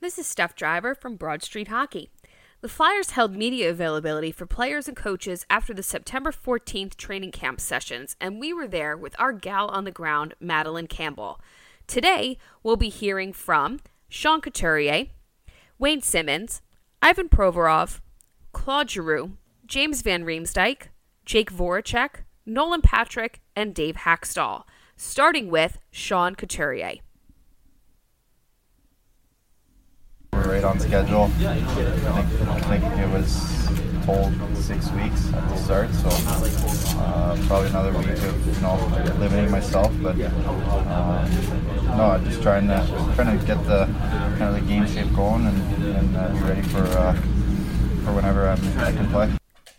This is Steph Driver from Broad Street Hockey. The Flyers held media availability for players and coaches after the September 14th training camp sessions, and we were there with our gal on the ground, Madeline Campbell. Today, we'll be hearing from Sean Couturier, Wayne Simmonds, Ivan Provorov, Claude Giroux, James Van Riemsdyk, Jake Voracek, Nolan Patrick, and Dave Hakstol, starting with Sean Couturier. We're right on schedule. I think, I think it was told six weeks at the start, so uh, probably another week of you know limiting myself. But uh, no, I'm just trying to trying to get the kind of the game shape going and, and uh, be ready for uh, for whenever I'm, I can play.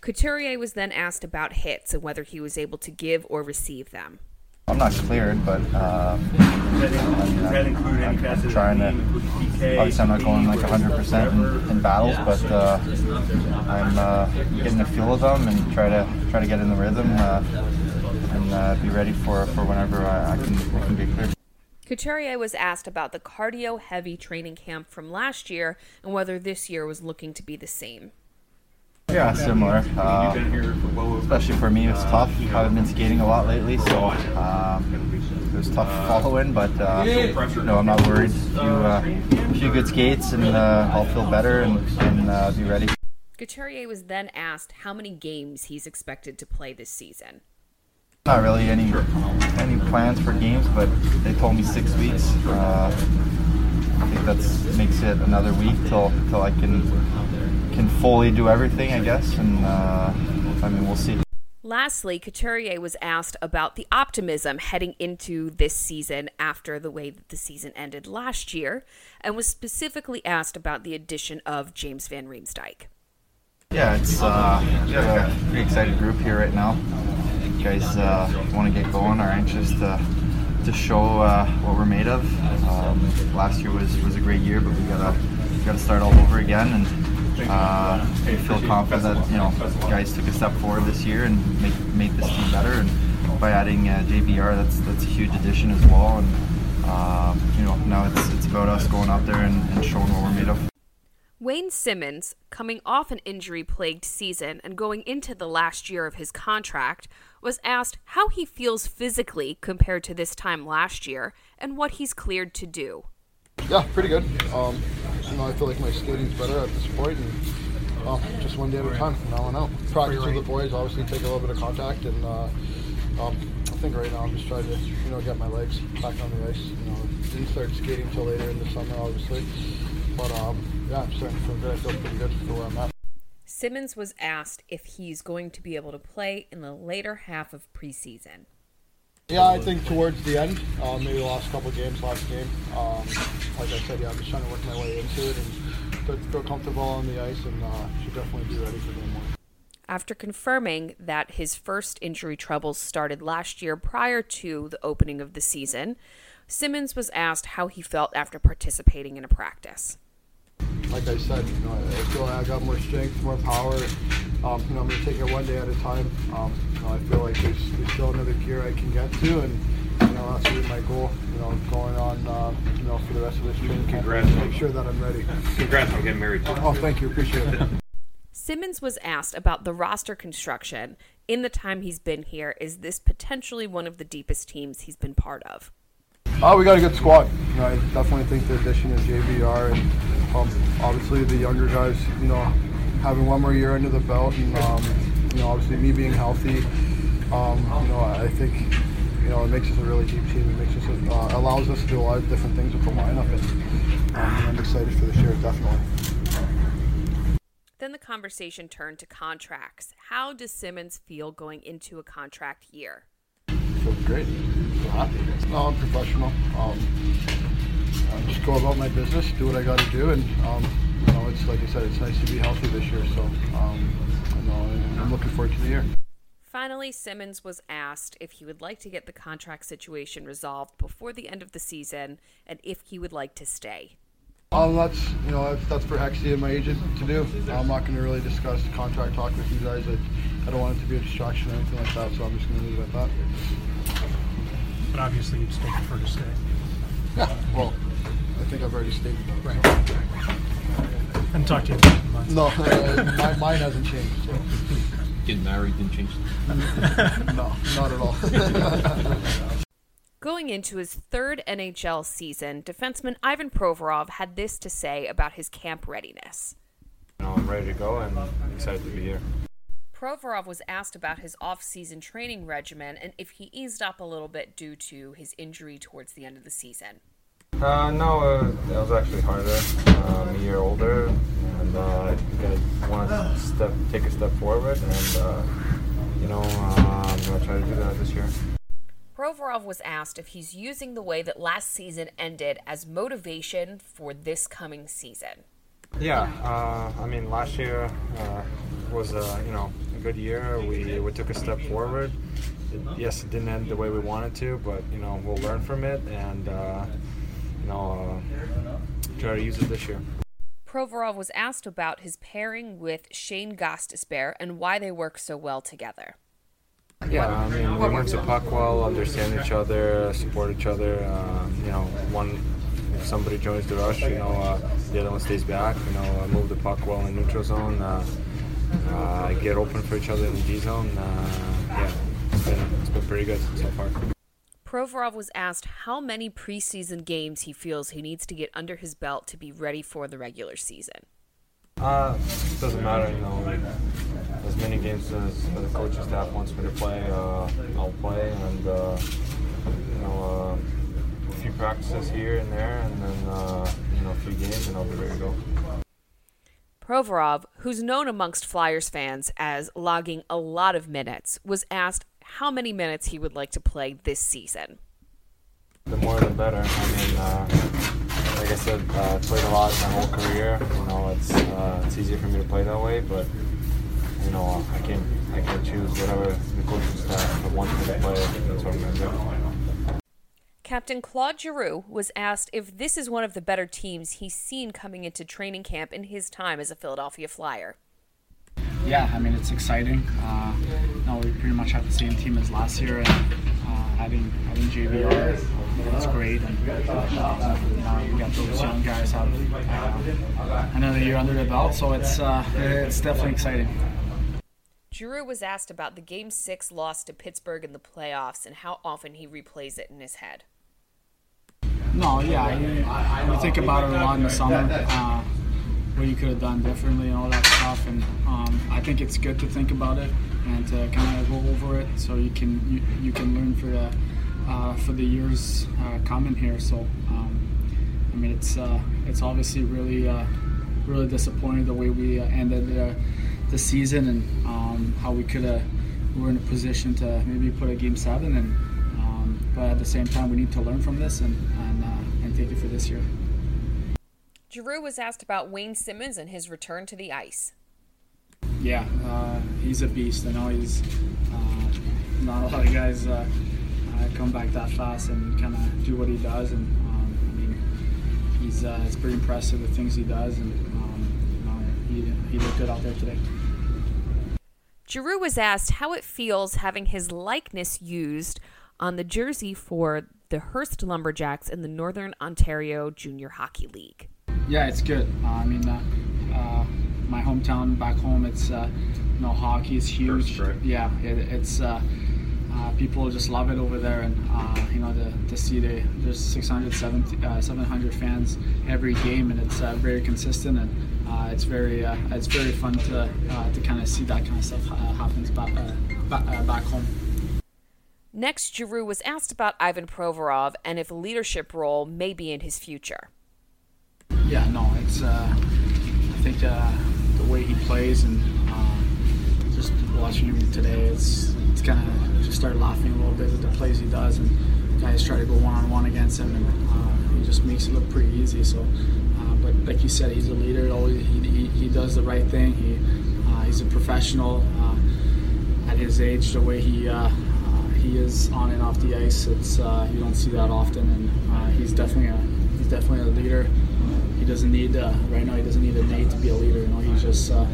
Couturier was then asked about hits and whether he was able to give or receive them. I'm not cleared, but um, I mean, I'm, I'm, I'm trying to. Obviously, I'm not going like 100% in, in battles, but uh, I'm uh, getting a feel of them and try to try to get in the rhythm uh, and uh, be ready for for whenever I, I can I can be cleared. Couturier was asked about the cardio heavy training camp from last year and whether this year was looking to be the same. Yeah, similar. Uh, especially for me, it's tough. I haven't been skating a lot lately, so um, it was tough following. But uh, no, I'm not worried. Few, uh, few good skates, and uh, I'll feel better and, and uh, be ready. Couturier was then asked how many games he's expected to play this season. Not really any any plans for games, but they told me six weeks. Uh, I think that makes it another week till till I can can fully do everything, I guess, and uh, I mean we'll see. Lastly, Couturier was asked about the optimism heading into this season after the way that the season ended last year, and was specifically asked about the addition of James Van Riemsdyk. Yeah, it's uh, a pretty excited group here right now. You guys uh, want to get going, are anxious to to show uh, what we're made of. Um, last year was, was a great year, but we gotta gotta start all over again and uh, I feel confident that you know guys took a step forward this year and make made this team better. And by adding uh, JVR, that's that's a huge addition as well. And uh, you know now it's it's about us going out there and, and showing what we're made of. Wayne Simmonds, coming off an injury plagued season and going into the last year of his contract, was asked how he feels physically compared to this time last year and what he's cleared to do. Yeah, pretty good. Um, you know, I feel like my skating's better at this point, and well, just one day at a time from now on out. Practice with the boys, obviously take a little bit of contact, and uh, um, I think right now I'm just trying to, you know, get my legs back on the ice. You know, didn't start skating until later in the summer, obviously, but um, yeah, I'm starting to feel good. I feel pretty good for where I'm at. Simmonds was asked if he's going to be able to play in the later half of preseason. Yeah, I think towards the end, uh, maybe the last couple games, last game. Um, like I said, yeah, I'm just trying to work my way into it and feel comfortable on the ice, and uh, should definitely be ready for game one. After confirming that his first injury troubles started last year prior to the opening of the season, Simmonds was asked how he felt after participating in a practice. Like I said, you know, I feel like I got more strength, more power. Um, you know, I'm going to take it one day at a time. Um, you know, I feel like there's, there's still another gear I can get to, and you know, that's really my goal. You know, going on, uh, you know, for the rest of this training camp, Congrats. make sure that I'm ready. Congrats on getting married. Oh, thank you, appreciate it. Simmonds was asked about the roster construction in the time he's been here. Is this potentially one of the deepest teams he's been part of? Oh, we got a good squad. You know, I definitely think the addition of JVR and um, obviously the younger guys, you know, having one more year under the belt, and um, you know, obviously me being healthy, um, you know, I think you know it makes us a really deep team. It makes us a, uh, allows us to do a lot of different things with the lineup, and, um, and I'm excited for this year, definitely. Then the conversation turned to contracts. How does Simmonds feel going into a contract year? Feel great. Feel happy. No, I'm professional. Um, uh, just go about my business, do what I got to do, and um, you know, it's like I said, it's nice to be healthy this year. So um, you know, I'm looking forward to the year. Finally, Simmonds was asked if he would like to get the contract situation resolved before the end of the season and if he would like to stay. Um, that's you know that's, that's for Hexy and my agent to do. I'm not going to really discuss contract talk with you guys. I, I don't want it to be a distraction or anything like that, so I'm just going to leave it at that. But obviously, you'd still prefer to stay. Yeah, well, I think I've already stated that. Right. So. And talk to you in a. No, uh, my, mine hasn't changed. So. Getting married didn't change. no, not at all. Going into his third NHL season, defenseman Ivan Provorov had this to say about his camp readiness. You know, I'm ready to go and I'm excited to be here. Provorov was asked about his off-season training regimen and if he eased up a little bit due to his injury towards the end of the season. Uh, no, uh, it was actually harder. Um, a year older, and uh, I want to step, take a step forward, and uh, you know, uh, I'm gonna try to do that this year. Provorov was asked if he's using the way that last season ended as motivation for this coming season. Yeah, uh, I mean, last year uh, was a you know a good year. We we took a step forward. It, yes, it didn't end the way we wanted to, but you know we'll learn from it and you know uh, try to use it this year. Provorov was asked about his pairing with Shane Gostisbehere and why they work so well together. Yeah, I mean, we move the puck well, understand each other, support each other. Uh, you know, one if somebody joins the rush, you know, uh, the other one stays back. You know, uh, move the puck well in neutral zone. Uh, uh, get open for each other in the D zone. Uh, yeah, it's been it's been pretty good so far. Provorov was asked how many preseason games he feels he needs to get under his belt to be ready for the regular season. Uh, doesn't matter, you know. As many games as the coaching staff wants me to play, uh, I'll play, and uh, you know, uh, a few practices here and there, and then uh, you know, a few games, and I'll be ready to go. Provorov, who's known amongst Flyers fans as logging a lot of minutes, was asked how many minutes he would like to play this season. The more the better. I mean, uh, like I said, uh, I played a lot my whole career. You know, it's uh, it's easier for me to play that way, but you know, I can I can choose whatever the coaching staff wants me to play. That's what I'm gonna do. Captain Claude Giroux was asked if this is one of the better teams he's seen coming into training camp in his time as a Philadelphia Flyer. Yeah, I mean it's exciting. Uh, no, we pretty much have the same team as last year, and uh, having having JVR, it's great. And uh, you know, you got those young guys have uh, another year under their belt, so it's uh, it's definitely exciting. Giroux was asked about the Game 6 loss to Pittsburgh in the playoffs and how often he replays it in his head. No, yeah, I, I think about it a lot in the summer. What you could have done differently and all that stuff. And um, I think it's good to think about it and to kind of go over it so you can you, you can learn for the uh, for the years uh, coming here. So um, I mean, it's uh, it's obviously really uh, really disappointing the way we uh, ended the season and um, how we could have we were in a position to maybe put a game seven and um, but at the same time we need to learn from this and and, uh, and take it for this year. Giroux was asked about Wayne Simmonds and his return to the ice. Yeah, uh, he's a beast. I know he's uh, not a lot of guys uh, come back that fast and kind of do what he does. And um, I mean, he's uh, it's pretty impressive the things he does, and um, he, he looked good out there today. Giroux was asked how it feels having his likeness used on the jersey for the Hearst Lumberjacks in the Northern Ontario Junior Hockey League. Yeah, it's good. Uh, I mean, uh, uh, my hometown back home, it's uh, you know hockey is huge. Yeah, it, it's uh, uh, people just love it over there, and you know to, to see the there's 600, 700 fans every game, and it's very consistent and. it's very it's very fun to to kind of see that kind of stuff happens back back home. Next, Giroux was asked about Ivan Provorov and if a leadership role may be in his future. Yeah, no, it's. Uh, I think uh, the way he plays and uh, just watching him today, it's it's kind of just start laughing a little bit at the plays he does, and guys try to go one on one against him, and uh, he just makes it look pretty easy. So, uh, but like you said, he's a leader. Always, he, he, he does the right thing. He uh, he's a professional. At his age, the way he he is on and off the ice, it's you don't see that often, and he's definitely a he's definitely a leader. He doesn't need uh, right now. He doesn't need a Nate to be a leader. You know, he just uh,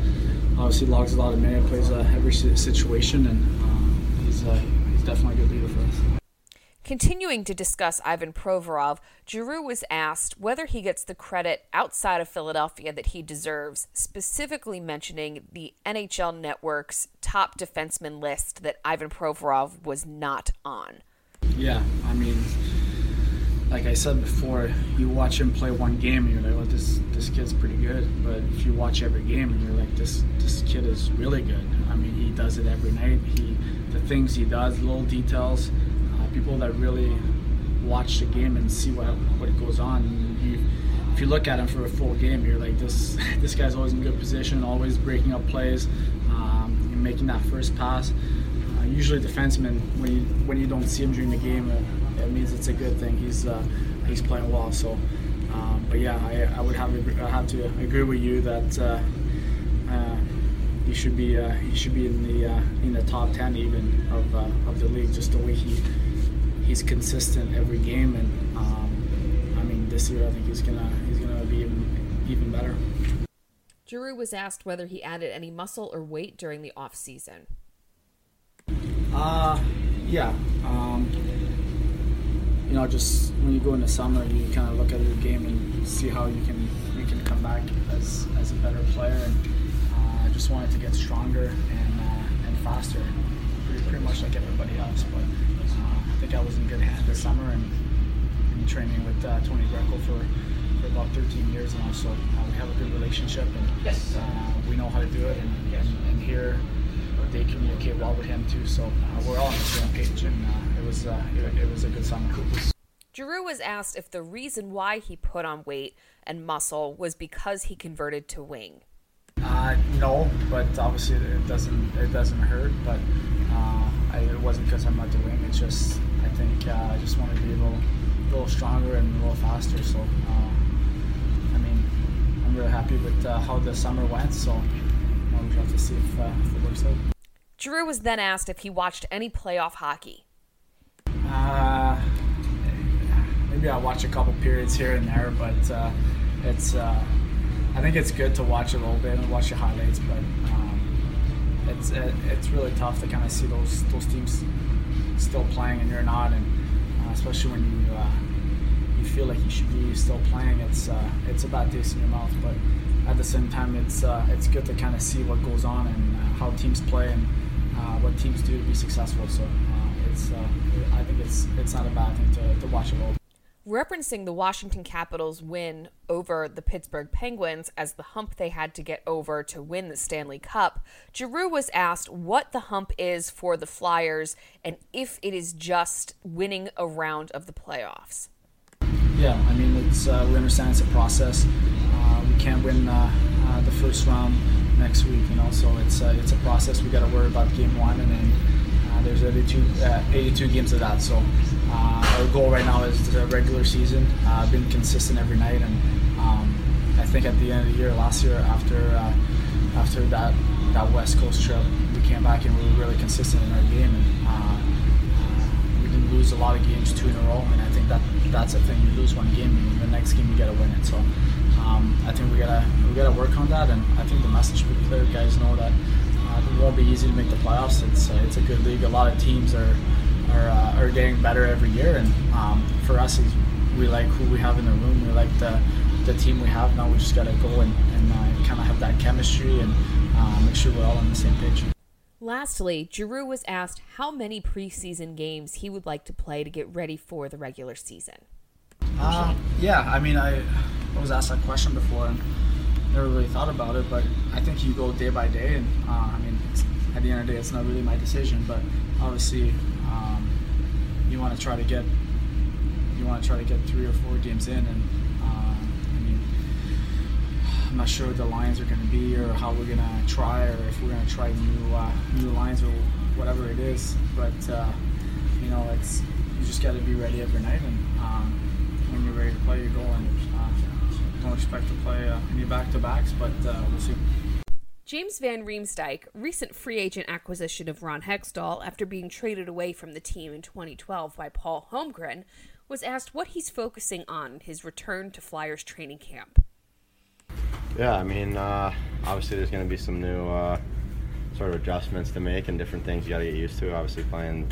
obviously logs a lot of minutes, plays uh, every situation, and he's he's definitely a good leader for us. Continuing to discuss Ivan Provorov, Giroux was asked whether he gets the credit outside of Philadelphia that he deserves, specifically mentioning the NHL Network's top defenseman list that Ivan Provorov was not on. Yeah, I mean, like I said before, you watch him play one game and you're like, well, this this kid's pretty good. But if you watch every game and you're like, this this kid is really good. I mean, he does it every night. He the things he does, little details people that really watch the game and see what what goes on. You, if you look at him for a full game, you're like this. This guy's always in good position, always breaking up plays, um, making that first pass. Uh, usually, defensemen when you when you don't see him during the game, uh, it means it's a good thing. He's uh, he's playing well. So, um, but yeah, I, I would have I have to agree with you that. Uh, uh, he should be uh, he should be in the uh, in the top ten even of, uh, of the league. Just the way he he's consistent every game, and um, I mean this year I think he's gonna he's gonna be even even better. Giroux was asked whether he added any muscle or weight during the off season. Uh, yeah. Um, you know, just when you go into summer, you kind of look at your game and see how you can you can come back as, as a better player. And uh, I just wanted to get stronger and uh, and faster, pretty, pretty much like everybody else. But I think I was in good hands this summer and, and training with uh, Tony Greco for, for about 13 years now. So uh, we have a good relationship and yes. uh, we know how to do it. And, yes. and, and, here they communicate well with him too. So uh, we're all on the same page and uh, it was uh, it, it was a good summer. Giroux was asked if the reason why he put on weight and muscle was because he converted to wing. Uh, no, but obviously it doesn't it doesn't hurt. But uh, I, it wasn't because I'm not doing. It's just I think uh, I just want to be a little, a little stronger and a little faster. So uh, I mean, I'm really happy with uh, how the summer went. So we'll have to see if, uh, if it works out. Giroux was then asked if he watched any playoff hockey. Uh, maybe I watch a couple periods here and there, but it's. I think it's good to watch a little bit and watch the highlights, but it's it, it's really tough to kind of see those those teams still playing and you're not, and uh, especially when you uh, you feel like you should be still playing. It's uh, it's a bad taste in your mouth, but at the same time, it's uh, it's good to kind of see what goes on and uh, how teams play and uh, what teams do to be successful. So it's I think it's it's not a bad thing to, to watch a little referencing the Washington Capitals' win over the Pittsburgh Penguins as the hump they had to get over to win the Stanley Cup, Giroux was asked what the hump is for the Flyers and if it is just winning a round of the playoffs. Yeah, I mean, it's, uh, we understand it's a process. Uh, we can't win uh, uh the first round next week, you know, so it's, uh, it's a process. we got to worry about game one and then uh, there's 82, 82 games of that. So uh, our goal right now is the regular season. Uh, been consistent every night, and um, I think at the end of the year, last year after uh, after that that West Coast trip, we came back and we were really consistent in our game, and uh, uh, we didn't lose a lot of games two in a row. And I think that that's the thing: you lose one game, and the next game you got to win it. So um, I think we gotta we gotta work on that, and I think the message should be clear. Guys know that uh, it won't be easy to make the playoffs. It's it's a good league. A lot of teams are are, uh, are getting better every year. And um, for us, we like who we have in the room. We like the, the team we have. Now we just got to go and, and uh, kind of have that chemistry and uh, make sure we're all on the same page. Lastly, Giroux was asked how many preseason games he would like to play to get ready for the regular season. Uh, yeah, I mean, I, I was asked that question before and never really thought about it, but I think you go day by day, and uh, I mean, at the end of the day, it's not really my decision, but obviously um, you want to try to get you want to try to get three or four games in, and uh, I mean, I'm not sure what the lines are going to be or how we're going to try, or if we're going to try new uh, new lines or whatever it is. But uh, you know, it's you just got to be ready every night, and um, when you're ready to play, you go. And don't expect to play uh, any back to backs, but uh, we'll see. James Van Riemsdyk, recent free agent acquisition of Ron Hextall after being traded away from the team in 2012 by Paul Holmgren, was asked what he's focusing on in his return to Flyers training camp. Yeah, I mean, uh, obviously there's going to be some new uh, sort of adjustments to make and different things you got to get used to. Obviously playing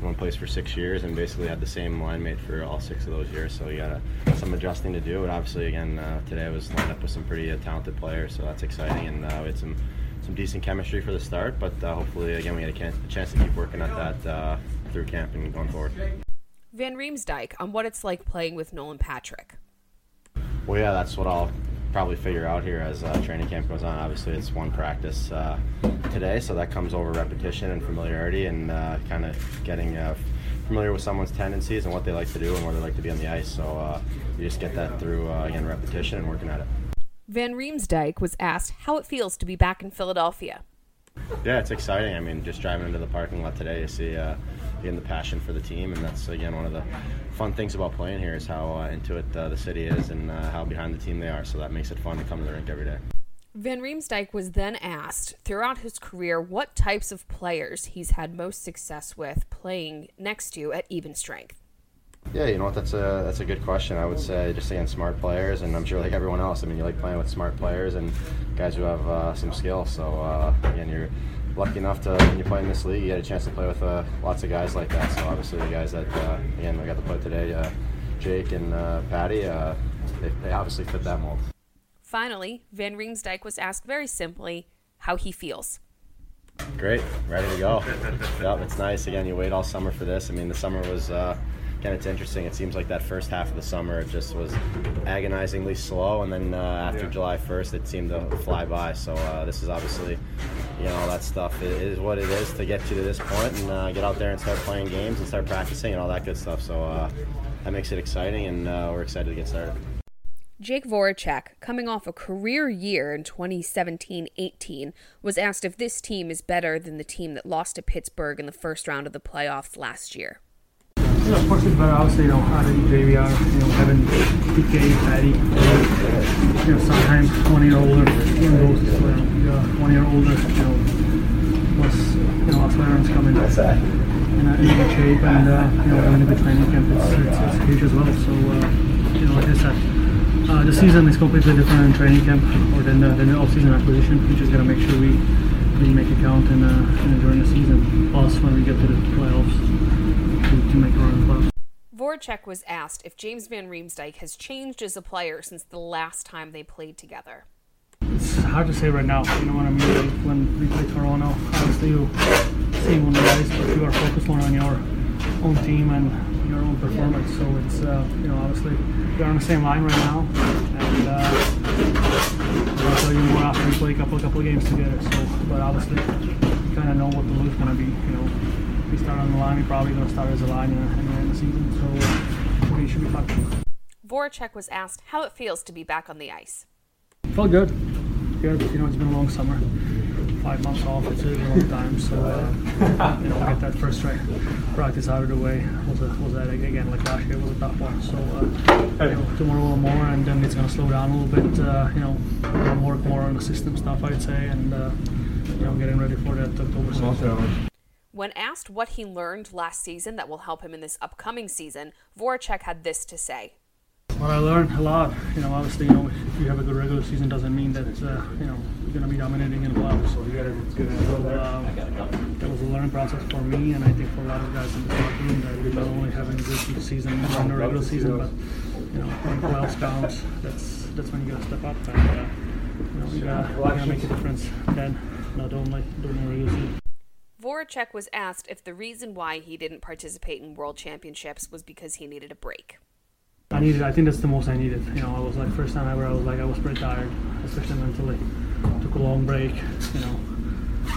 one place for six years and basically had the same line mate for all six of those years, so you got some adjusting to do. And obviously, again, uh, today I was lined up with some pretty uh, talented players, so that's exciting. And uh, we had some some decent chemistry for the start, but uh, hopefully, again, we had a, chance to keep working at that uh, through camp and going forward. Van Riemsdyk on what it's like playing with Nolan Patrick. Well, yeah, that's what I'll probably figure out here as uh, training camp goes on. Obviously, it's one practice uh, today, so that comes over repetition and familiarity and uh, kind of getting uh, familiar with someone's tendencies and what they like to do and where they like to be on the ice. So uh, you just get that through, uh, again, repetition and working at it. Van Riemsdyk was asked how it feels to be back in Philadelphia. Yeah, it's exciting. I mean, just driving into the parking lot today, you see again the passion for the team, and that's again one of the fun things about playing here is how uh, into it uh, the city is and uh, how behind the team they are. So that makes it fun to come to the rink every day. Van Riemsdyk was then asked throughout his career what types of players he's had most success with playing next to at even strength. Yeah, you know what? That's a that's a good question. I would say just again smart players, and I'm sure like everyone else. I mean, you like playing with smart players and guys who have uh, some skill. So uh, again, you're lucky enough to when you play in this league, you get a chance to play with uh, lots of guys like that. So obviously the guys that uh, again we got to play today, uh, Jake and uh, Patty, uh, they, they obviously fit that mold. Finally, Van Riemsdyk was asked very simply how he feels. Great, ready to go. yep, it's nice. Again, you wait all summer for this. I mean, the summer was kind of it's interesting. It seems like that first half of the summer it just was agonizingly slow, and then uh, after yeah. July 1st, it seemed to fly by. So uh, this is obviously, you know, all that stuff is what it is to get you to this point and uh, get out there and start playing games and start practicing and all that good stuff. So uh, that makes it exciting, and uh, we're excited to get started. Jake Voracek, coming off a career year in 2017 18, was asked if this team is better than the team that lost to Pittsburgh in the first round of the playoffs last year. Yeah, of course it's better. Obviously, you know, having JVR, you know, having PK, Patty, you know, sometimes one year older, one of those, you know, one year older, you know, plus, you know, us veterans coming in, in, in good shape and, uh, you know, having a good training camp, it's, it's, it's huge as well. So, uh, you know, like I said, uh, the season is completely different in training camp or than the, than the off-season acquisition. We just got to make sure we, we make it count in, uh, during the season. Plus, when we get to the playoffs, to, make a run club. Voracek was asked if James Van Riemsdyk has changed as a player since the last time they played together. It's hard to say right now. You know what I mean? Like when we play Toronto, obviously you see of the guys, but you are focused more on your own team and your own performance. So it's uh, you know obviously we're on the same line right now, and uh, I'll tell you more after we play a couple couple of games together. So, but obviously you kind of know what the move's gonna be. You know we start on the line, we're probably going to start as a line in, in the season. So we should be fine. Voracek was asked how it feels to be back on the ice. Felt good. Good. You know, it's been a long summer. Five months off, it's a long time. So, uh, you know, get that first right practice out of the way. Was, a, was that, again, like last year, was a tough one. So, uh, you know, tomorrow a little more, and then it's going to slow down a little bit. Uh, you know, work more on the system stuff, I'd say, and, uh, you know, getting ready for that October season. When asked what he learned last season that will help him in this upcoming season, Voracek had this to say. Well, I learned a lot. You know, obviously, you know, if you have a good regular season, doesn't mean that it's, uh, you know, you're going to be dominating in the playoffs. So you got to get So, uh, that was a learning process for me, and I think for a lot of guys in the locker room that not only having a good season in the regular season, but you know, when playoffs counts, that's that's when you got to step up and uh, you know, you got to make a difference then, not only during the regular season. Voracek was asked if the reason why he didn't participate in World Championships was because he needed a break. I needed. I think that's the most I needed. You know, I was like first time ever. I was like I was pretty tired, especially mentally. Took a long break. You know,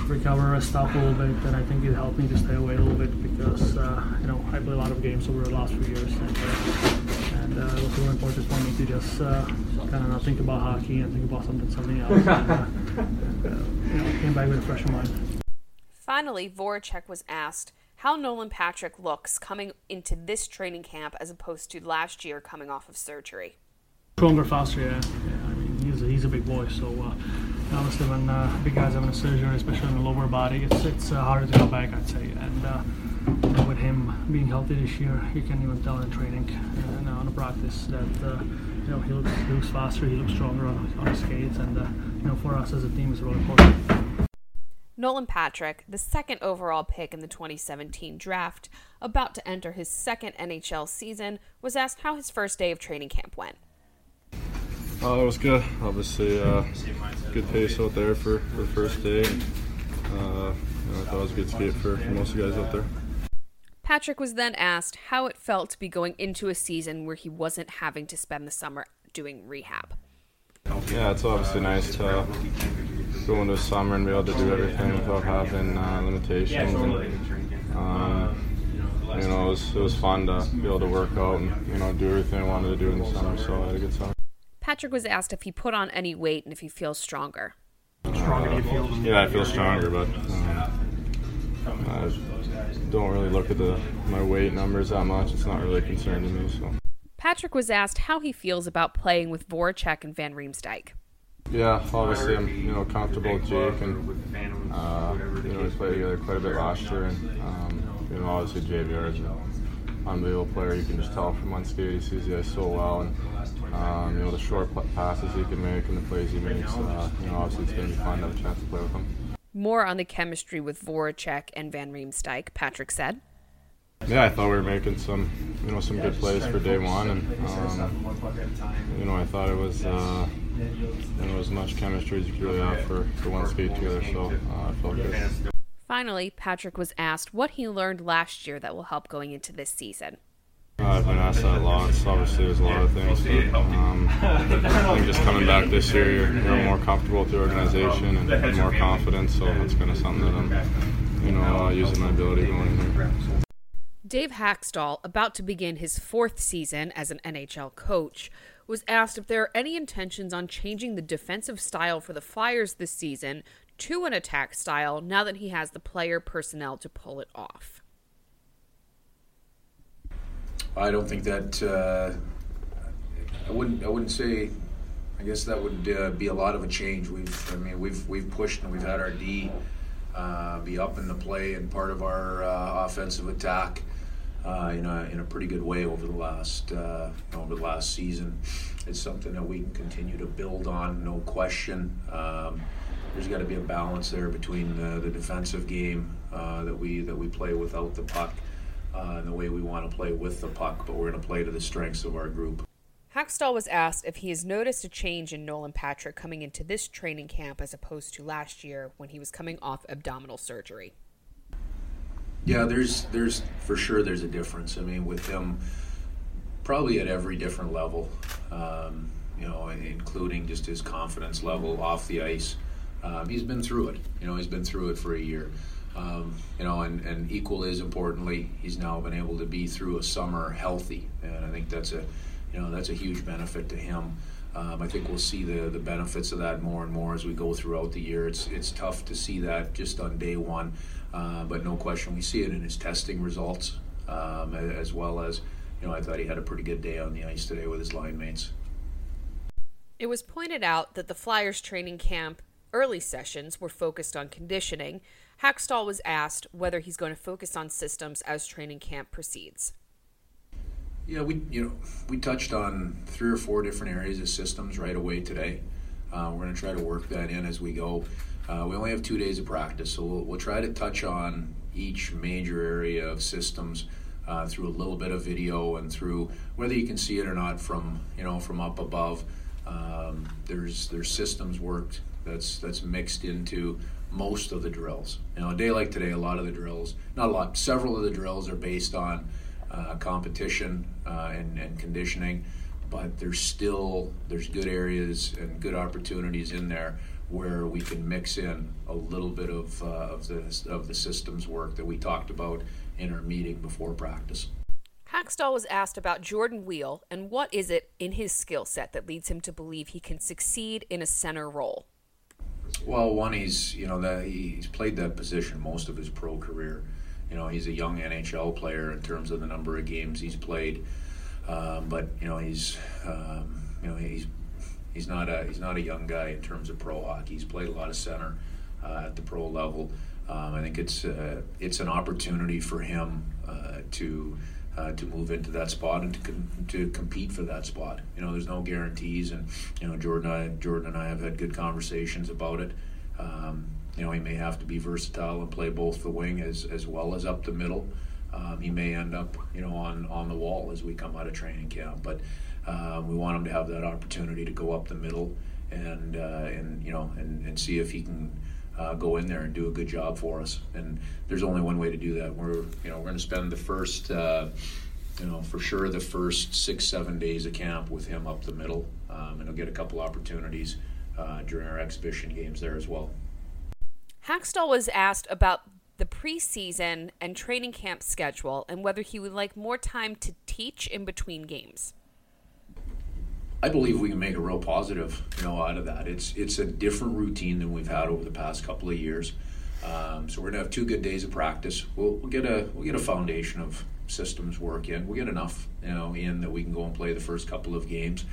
recover, rest up a little bit, and I think it helped me to stay away a little bit because uh, you know I played a lot of games over the last few years, and, uh, and uh, it was really important for me to just uh, kind of not think about hockey and think about something something else. and, uh, uh, you know, came back with a fresh mind. Finally, Voracek was asked how Nolan Patrick looks coming into this training camp as opposed to last year coming off of surgery. Stronger, faster, yeah. yeah I mean, he's a, he's a big boy, so uh, obviously when uh, big guys having a surgery, especially in the lower body, it's it's uh, harder to go back, I'd say. And uh, with him being healthy this year, you can even tell in training and uh, on the practice that uh, you know he looks, he looks faster, he looks stronger on, on his skates, and uh, you know for us as a team, it's really important. Nolan Patrick, the second overall pick in the 2017 draft, about to enter his second NHL season, was asked how his first day of training camp went. Uh, it was good. Obviously, uh, good pace out there for, for the first day. And, uh, you know, I thought it was a good skate for, for most of the guys out there. Patrick was then asked how it felt to be going into a season where he wasn't having to spend the summer doing rehab. Yeah, it's obviously nice to go into a summer and be able to do everything without having uh, limitations. And, um, you know, it was, it was fun to be able to work out and you know do everything I wanted to do in the summer. So I had a good summer. Patrick was asked if he put on any weight and if he feels stronger. Stronger do you feel? Yeah, I feel stronger, but um, I don't really look at the my weight numbers that much. It's not really a concern to me. So. Patrick was asked how he feels about playing with Voracek and Van Riemsdyk. Yeah, obviously I'm you know comfortable with Jake, and uh, you know we played together quite a bit last year, and um, you know obviously JVR is an unbelievable player. You can just tell from one skate he sees the ice so well, and um, you know the short passes he can make and the plays he makes. Uh, you know obviously it's going to be fun to have a chance to play with him. More on the chemistry with Voracek and Van Riemsdyk, Patrick said. Yeah, I thought we were making some, you know, some good plays for day one, and um, you know, I thought it was, uh, you know, as much chemistry as you could really have for, for one skate together. So uh, I felt good. Finally, Patrick was asked what he learned last year that will help going into this season. Uh, I've been asked that a lot. So obviously, there's a lot of things. But, um, I think just coming back this year, you're, you're more comfortable with the organization and more confident. So that's kind of something that I'm, you know, uh, using my ability going in here. Dave Hakstol, about to begin his fourth season as an NHL coach, was asked if there are any intentions on changing the defensive style for the Flyers this season to an attack style now that he has the player personnel to pull it off. I don't think that uh, I wouldn't I wouldn't say I guess that would uh, be a lot of a change. We've I mean we've we've pushed and we've had our D uh, be up in the play and part of our uh, offensive attack uh, in, a, in a pretty good way over the last uh, over the last season. It's something that we can continue to build on, no question. Um, there's got to be a balance there between the, the defensive game uh, that we that we play without the puck uh, and the way we want to play with the puck, but we're going to play to the strengths of our group. Hakstol was asked if he has noticed a change in Nolan Patrick coming into this training camp as opposed to last year when he was coming off abdominal surgery. Yeah, there's there's for sure there's a difference. I mean, with him, probably at every different level, um, you know, including just his confidence level off the ice. Um, he's been through it. You know, he's been through it for a year. Um, you know, and, and equal as importantly, he's now been able to be through a summer healthy, and I think that's a, you know, that's a huge benefit to him. Um, I think we'll see the, the benefits of that more and more as we go throughout the year. It's it's tough to see that just on day one, uh, but no question we see it in his testing results um, as well as you know I thought he had a pretty good day on the ice today with his line mates. It was pointed out that the Flyers training camp early sessions were focused on conditioning. Hakstol was asked whether he's going to focus on systems as training camp proceeds. Yeah, we you know we touched on three or four different areas of systems right away today. Uh, we're going to try to work that in as we go. Uh, we only have two days of practice, so we'll, we'll try to touch on each major area of systems uh, through a little bit of video and through whether you can see it or not from you know from up above. Um, there's there's systems worked that's that's mixed into most of the drills. You know, a day like today, a lot of the drills, not a lot, several of the drills are based on uh, competition uh, and, and conditioning, but there's still there's good areas and good opportunities in there where we can mix in a little bit of uh, of the of the systems work that we talked about in our meeting before practice. Hakstol was asked about Jordan Weal and what is it in his skill set that leads him to believe he can succeed in a center role. Well, one, he's you know that he's played that position most of his pro career you know, he's a young NHL player in terms of the number of games he's played. Um, but you know, he's um, you know he's he's not a he's not a young guy in terms of pro hockey. He's played a lot of center uh, at the pro level. Um, I think it's uh, it's an opportunity for him uh, to uh, to move into that spot and to com- to compete for that spot. You know, there's no guarantees, and you know Jordan I, Jordan and I have had good conversations about it. Um, you know, he may have to be versatile and play both the wing as as well as up the middle. Um, he may end up, you know, on on the wall as we come out of training camp, but uh, we want him to have that opportunity to go up the middle and uh, and you know and, and see if he can uh, go in there and do a good job for us. And there's only one way to do that. We're you know we're going to spend the first uh, you know for sure the first six seven days of camp with him up the middle, um, and he'll get a couple opportunities uh, during our exhibition games there as well. Hakstol was asked about the preseason and training camp schedule and whether he would like more time to teach in between games. I believe we can make a real positive, you know, out of that. It's it's a different routine than we've had over the past couple of years. Um, so we're gonna have two good days of practice. We'll, we'll get a we'll get a foundation of systems work in. We'll get enough, you know, in that we can go and play the first couple of games.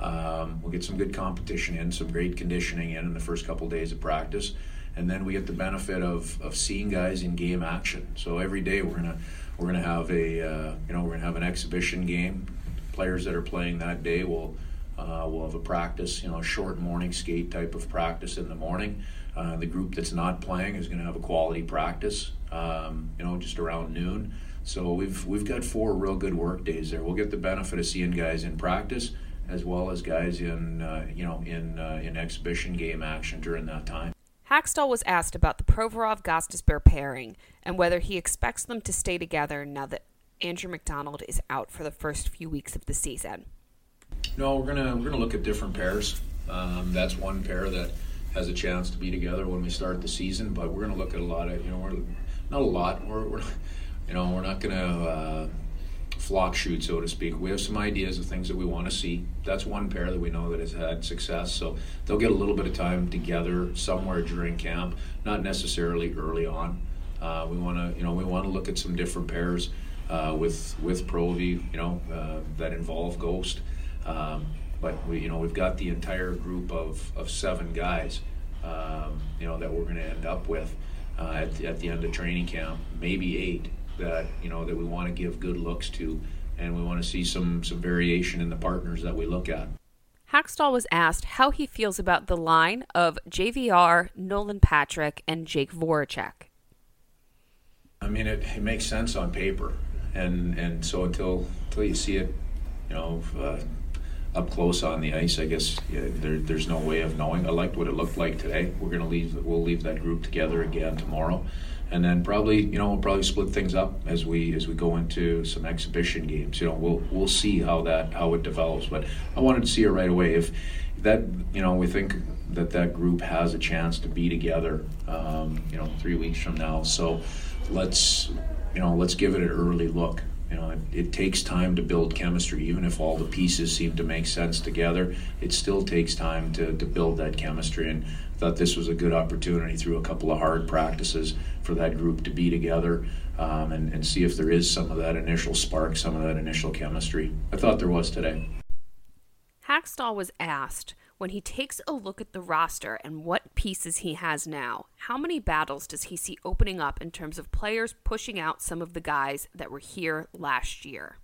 Um, we'll get some good competition in, some great conditioning in in the first couple of days of practice, and then we get the benefit of, of seeing guys in game action. So every day we're gonna we're gonna have a uh, you know we're gonna have an exhibition game. Players that are playing that day will uh, we'll have a practice, you know, a short morning skate type of practice in the morning. Uh, the group that's not playing is going to have a quality practice, um, you know, just around noon. So we've we've got four real good work days there. We'll get the benefit of seeing guys in practice as well as guys in uh, you know in uh, in exhibition game action during that time. Hakstol was asked about the Provorov Gostisbehere pairing and whether he expects them to stay together now that Andrew MacDonald is out for the first few weeks of the season. No, we're gonna we're gonna look at different pairs. Um, that's one pair that has a chance to be together when we start the season. But we're gonna look at a lot of you know we're not a lot. We're, we're you know we're not gonna uh, flock shoot so to speak. We have some ideas of things that we want to see. That's one pair that we know that has had success. So they'll get a little bit of time together somewhere during camp, not necessarily early on. Uh, we want to you know we want to look at some different pairs. Uh, with with Provi, you know, uh, that involve Ghost. Um, but we, you know, we've got the entire group of, of seven guys, um, you know, that we're going to end up with uh, at, the, at the end of training camp, maybe eight that you know that we want to give good looks to, and we want to see some some variation in the partners that we look at. Hakstol was asked how he feels about the line of JVR, Nolan Patrick, and Jake Voracek. I mean, it, it makes sense on paper, and and so until until you see it, you know. Uh, up close on the ice, I guess yeah, there, there's no way of knowing. I liked what it looked like today. We're gonna leave. We'll leave that group together again tomorrow, and then probably you know we'll probably split things up as we as we go into some exhibition games. You know we'll we'll see how that how it develops. But I wanted to see it right away. If that you know we think that that group has a chance to be together, um, you know three weeks from now. So let's you know let's give it an early look. You know, it, it, takes time to build chemistry. Even if all the pieces seem to make sense together, it still takes time to, to build that chemistry. And I thought this was a good opportunity through a couple of hard practices for that group to be together um, and, and see if there is some of that initial spark, some of that initial chemistry. I thought there was today. Hakstol was asked when he takes a look at the roster and what pieces he has now, how many battles does he see opening up in terms of players pushing out some of the guys that were here last year?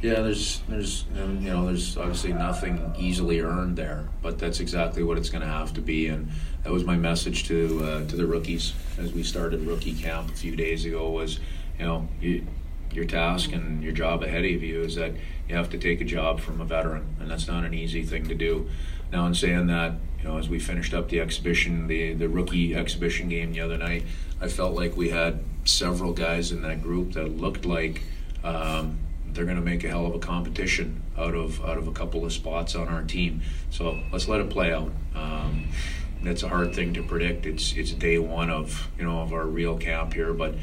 Yeah, there's there's um, you know there's obviously nothing easily earned there, but that's exactly what it's going to have to be, and that was my message to uh, to the rookies as we started rookie camp a few days ago. Was you know you, your task and your job ahead of you is that you have to take a job from a veteran, and that's not an easy thing to do. Now, in saying that, you know, as we finished up the exhibition, the the rookie exhibition game the other night, I felt like we had several guys in that group that looked like um, they're going to make a hell of a competition out of out of a couple of spots on our team. So let's let it play out. Um, that's a hard thing to predict. It's it's day one of you know of our real camp here, but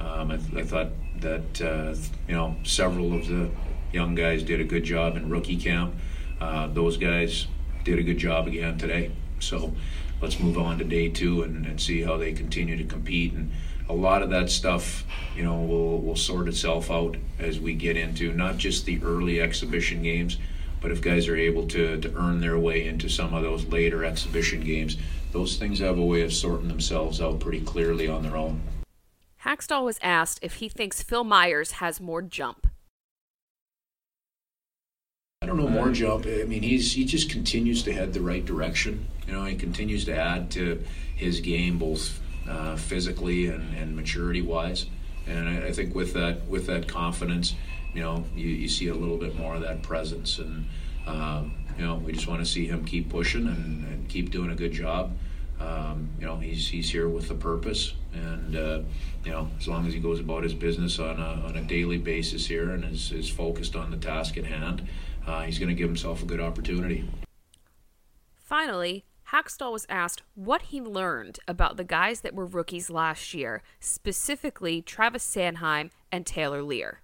um, I, I, thought that uh, you know several of the young guys did a good job in rookie camp. Uh, those guys did a good job again today. So let's move on to day two and, and see how they continue to compete. And a lot of that stuff, you know, will will sort itself out as we get into not just the early exhibition games, but if guys are able to to earn their way into some of those later exhibition games, those things have a way of sorting themselves out pretty clearly on their own. Hakstol was asked if he thinks Phil Myers has more jump. I don't know more jump. I mean, he's he just continues to head the right direction. You know, he continues to add to his game both uh, physically and, and maturity wise. And I, I, think with that with that confidence, you know, you, you see a little bit more of that presence. And um, you know, we just want to see him keep pushing and, and keep doing a good job. Um, you know, he's he's here with a purpose, and uh, you know, as long as he goes about his business on a on a daily basis here and is is focused on the task at hand, uh, he's going to give himself a good opportunity. Finally, Hakstol was asked what he learned about the guys that were rookies last year, specifically Travis Sanheim and Taylor Leier.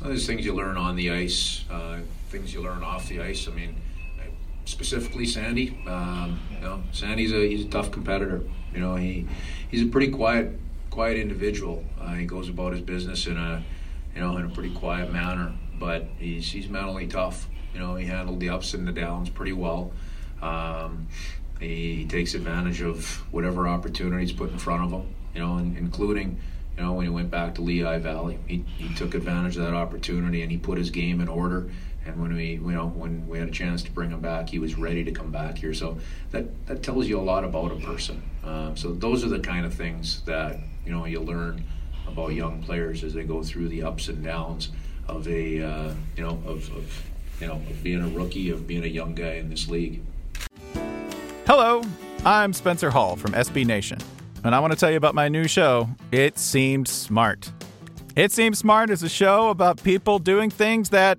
Well, there's things you learn on the ice, uh, things you learn off the ice. I mean, specifically Sandy. Um, you know, Sandy's a he's a tough competitor. You know, he he's a pretty quiet quiet individual. Uh, he goes about his business in a you know in a pretty quiet manner, but he's he's mentally tough. You know, he handled the ups and the downs pretty well. Um, he, he, takes advantage of whatever opportunities put in front of him, you know, and, including, you know, when he went back to Lehigh Valley, he, he took advantage of that opportunity and he put his game in order. And when we, you know, when we had a chance to bring him back, he was ready to come back here. So that that tells you a lot about a person. Um, so those are the kind of things that you know you learn about young players as they go through the ups and downs of a, uh, you know, of, of you know, of being a rookie, of being a young guy in this league. Hello, I'm Spencer Hall from SB Nation, and I want to tell you about my new show, It Seemed Smart. It Seems Smart is a show about people doing things that,